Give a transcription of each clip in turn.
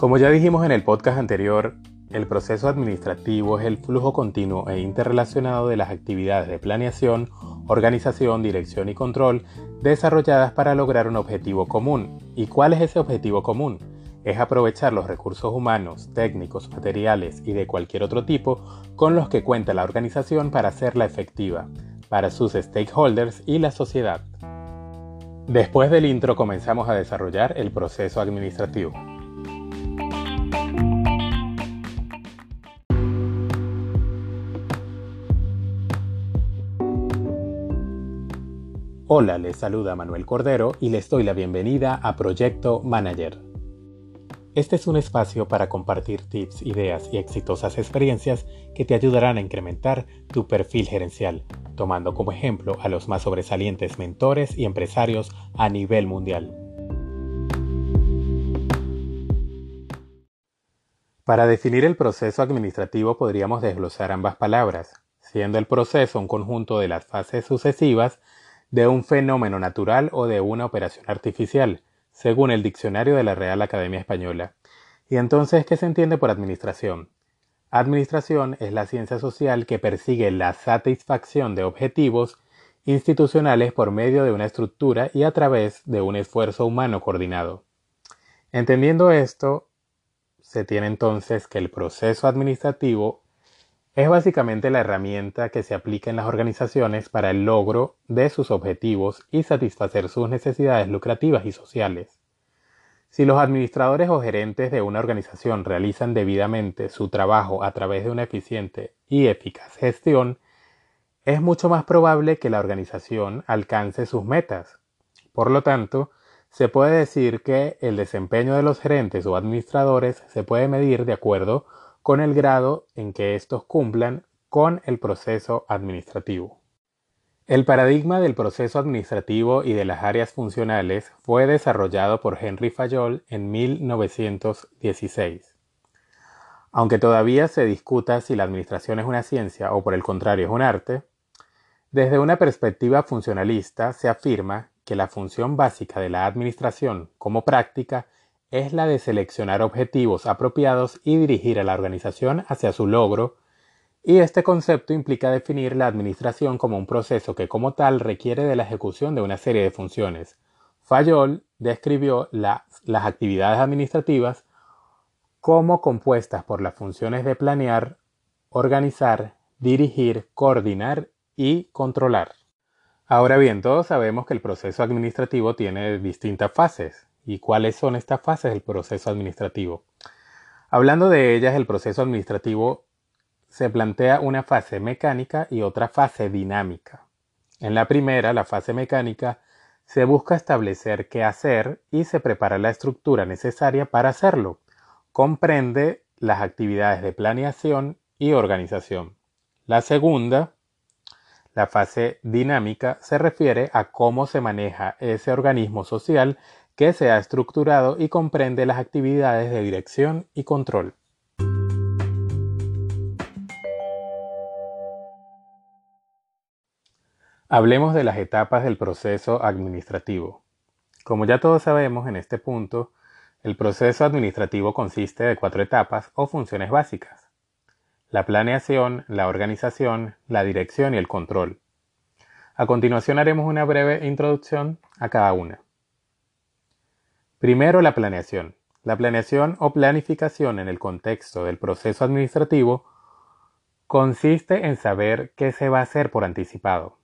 Como ya dijimos en el podcast anterior, el proceso administrativo es el flujo continuo e interrelacionado de las actividades de planeación, organización, dirección y control desarrolladas para lograr un objetivo común. ¿Y cuál es ese objetivo común? Es aprovechar los recursos humanos, técnicos, materiales y de cualquier otro tipo con los que cuenta la organización para hacerla efectiva, para sus stakeholders y la sociedad. Después del intro comenzamos a desarrollar el proceso administrativo. Hola, les saluda Manuel Cordero y les doy la bienvenida a Proyecto Manager. Este es un espacio para compartir tips, ideas y exitosas experiencias que te ayudarán a incrementar tu perfil gerencial, tomando como ejemplo a los más sobresalientes mentores y empresarios a nivel mundial. Para definir el proceso administrativo podríamos desglosar ambas palabras, siendo el proceso un conjunto de las fases sucesivas de un fenómeno natural o de una operación artificial, según el diccionario de la Real Academia Española. Y entonces, ¿qué se entiende por administración? Administración es la ciencia social que persigue la satisfacción de objetivos institucionales por medio de una estructura y a través de un esfuerzo humano coordinado. Entendiendo esto, se tiene entonces que el proceso administrativo es básicamente la herramienta que se aplica en las organizaciones para el logro de sus objetivos y satisfacer sus necesidades lucrativas y sociales. Si los administradores o gerentes de una organización realizan debidamente su trabajo a través de una eficiente y eficaz gestión, es mucho más probable que la organización alcance sus metas. Por lo tanto, se puede decir que el desempeño de los gerentes o administradores se puede medir de acuerdo con el grado en que estos cumplan con el proceso administrativo. El paradigma del proceso administrativo y de las áreas funcionales fue desarrollado por Henry Fayol en 1916. Aunque todavía se discuta si la administración es una ciencia o por el contrario es un arte, desde una perspectiva funcionalista se afirma que la función básica de la administración como práctica es la de seleccionar objetivos apropiados y dirigir a la organización hacia su logro, y este concepto implica definir la administración como un proceso que como tal requiere de la ejecución de una serie de funciones. Fayol describió las actividades administrativas como compuestas por las funciones de planear, organizar, dirigir, coordinar y controlar. Ahora bien, todos sabemos que el proceso administrativo tiene distintas fases, ¿Y cuáles son estas fases del proceso administrativo? Hablando de ellas, el proceso administrativo se plantea una fase mecánica y otra fase dinámica. En la primera, la fase mecánica, se busca establecer qué hacer y se prepara la estructura necesaria para hacerlo. Comprende las actividades de planeación y organización. La segunda, la fase dinámica, se refiere a cómo se maneja ese organismo social que se ha estructurado y comprende las actividades de dirección y control. Hablemos de las etapas del proceso administrativo. Como ya todos sabemos en este punto, el proceso administrativo consiste de cuatro etapas o funciones básicas. La planeación, la organización, la dirección y el control. A continuación haremos una breve introducción a cada una. Primero, la planeación. La planeación o planificación en el contexto del proceso administrativo consiste en saber qué se va a hacer por anticipado,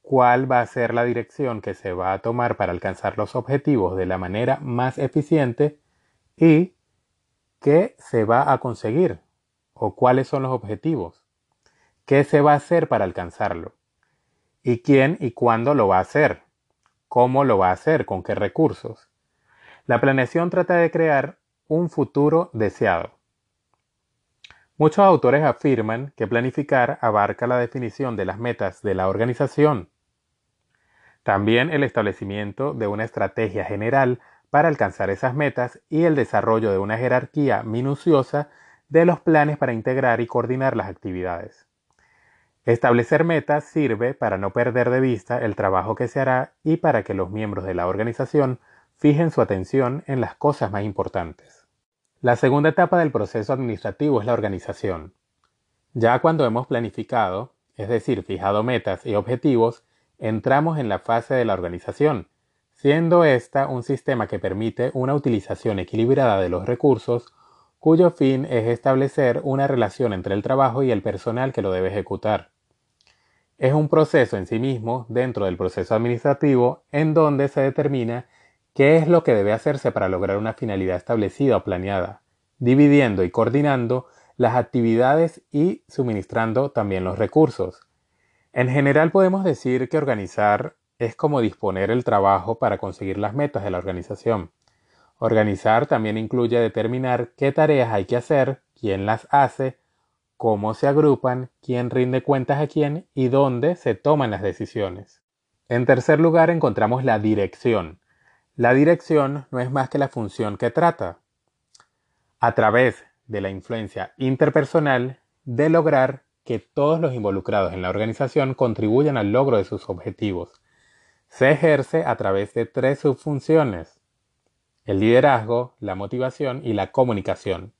cuál va a ser la dirección que se va a tomar para alcanzar los objetivos de la manera más eficiente y qué se va a conseguir o cuáles son los objetivos, qué se va a hacer para alcanzarlo y quién y cuándo lo va a hacer, cómo lo va a hacer, con qué recursos. La planeación trata de crear un futuro deseado. Muchos autores afirman que planificar abarca la definición de las metas de la organización, también el establecimiento de una estrategia general para alcanzar esas metas y el desarrollo de una jerarquía minuciosa de los planes para integrar y coordinar las actividades. Establecer metas sirve para no perder de vista el trabajo que se hará y para que los miembros de la organización fijen su atención en las cosas más importantes. La segunda etapa del proceso administrativo es la organización. Ya cuando hemos planificado, es decir, fijado metas y objetivos, entramos en la fase de la organización, siendo esta un sistema que permite una utilización equilibrada de los recursos, cuyo fin es establecer una relación entre el trabajo y el personal que lo debe ejecutar. Es un proceso en sí mismo dentro del proceso administrativo en donde se determina qué es lo que debe hacerse para lograr una finalidad establecida o planeada, dividiendo y coordinando las actividades y suministrando también los recursos. En general podemos decir que organizar es como disponer el trabajo para conseguir las metas de la organización. Organizar también incluye determinar qué tareas hay que hacer, quién las hace, cómo se agrupan, quién rinde cuentas a quién y dónde se toman las decisiones. En tercer lugar encontramos la dirección. La dirección no es más que la función que trata, a través de la influencia interpersonal, de lograr que todos los involucrados en la organización contribuyan al logro de sus objetivos se ejerce a través de tres subfunciones, el liderazgo, la motivación y la comunicación.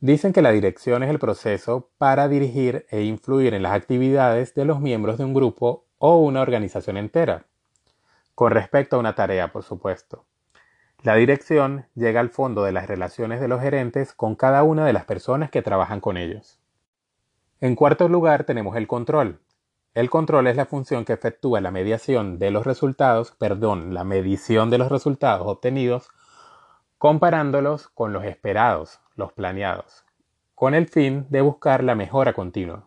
Dicen que la dirección es el proceso para dirigir e influir en las actividades de los miembros de un grupo o una organización entera, con respecto a una tarea, por supuesto. La dirección llega al fondo de las relaciones de los gerentes con cada una de las personas que trabajan con ellos. En cuarto lugar tenemos el control, el control es la función que efectúa la mediación de los resultados, perdón, la medición de los resultados obtenidos comparándolos con los esperados, los planeados, con el fin de buscar la mejora continua.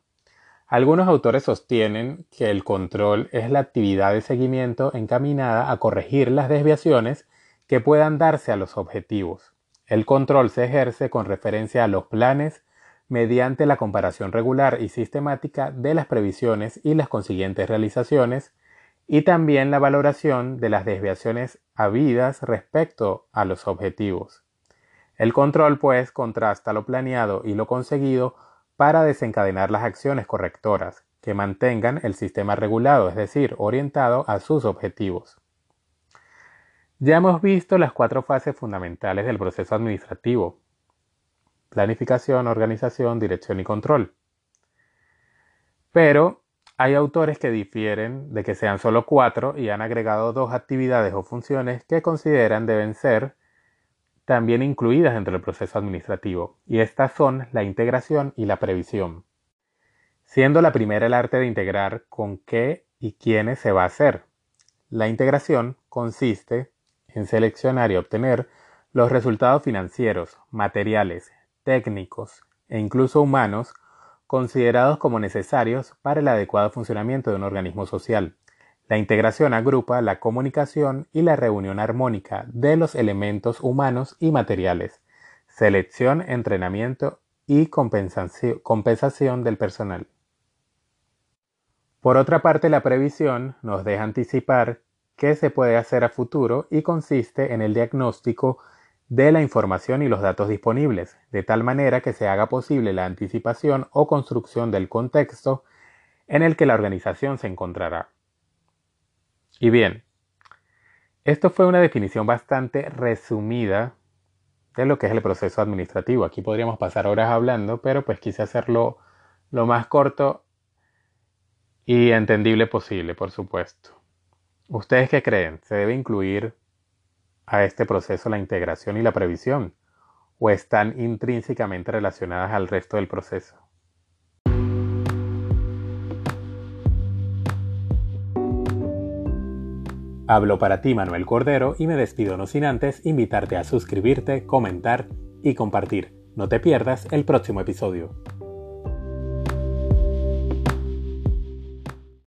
Algunos autores sostienen que el control es la actividad de seguimiento encaminada a corregir las desviaciones que puedan darse a los objetivos. El control se ejerce con referencia a los planes mediante la comparación regular y sistemática de las previsiones y las consiguientes realizaciones, y también la valoración de las desviaciones habidas respecto a los objetivos. El control, pues, contrasta lo planeado y lo conseguido para desencadenar las acciones correctoras, que mantengan el sistema regulado, es decir, orientado a sus objetivos. Ya hemos visto las cuatro fases fundamentales del proceso administrativo, planificación, organización, dirección y control. Pero hay autores que difieren de que sean solo cuatro y han agregado dos actividades o funciones que consideran deben ser también incluidas dentro del proceso administrativo, y estas son la integración y la previsión. Siendo la primera el arte de integrar con qué y quiénes se va a hacer. La integración consiste en seleccionar y obtener los resultados financieros, materiales, técnicos e incluso humanos considerados como necesarios para el adecuado funcionamiento de un organismo social. La integración agrupa la comunicación y la reunión armónica de los elementos humanos y materiales, selección, entrenamiento y compensación del personal. Por otra parte, la previsión nos deja anticipar qué se puede hacer a futuro y consiste en el diagnóstico de la información y los datos disponibles, de tal manera que se haga posible la anticipación o construcción del contexto en el que la organización se encontrará. Y bien, esto fue una definición bastante resumida de lo que es el proceso administrativo. Aquí podríamos pasar horas hablando, pero pues quise hacerlo lo más corto y entendible posible, por supuesto. ¿Ustedes qué creen? ¿Se debe incluir a este proceso la integración y la previsión? ¿O están intrínsecamente relacionadas al resto del proceso? Hablo para ti Manuel Cordero y me despido no sin antes invitarte a suscribirte, comentar y compartir. No te pierdas el próximo episodio.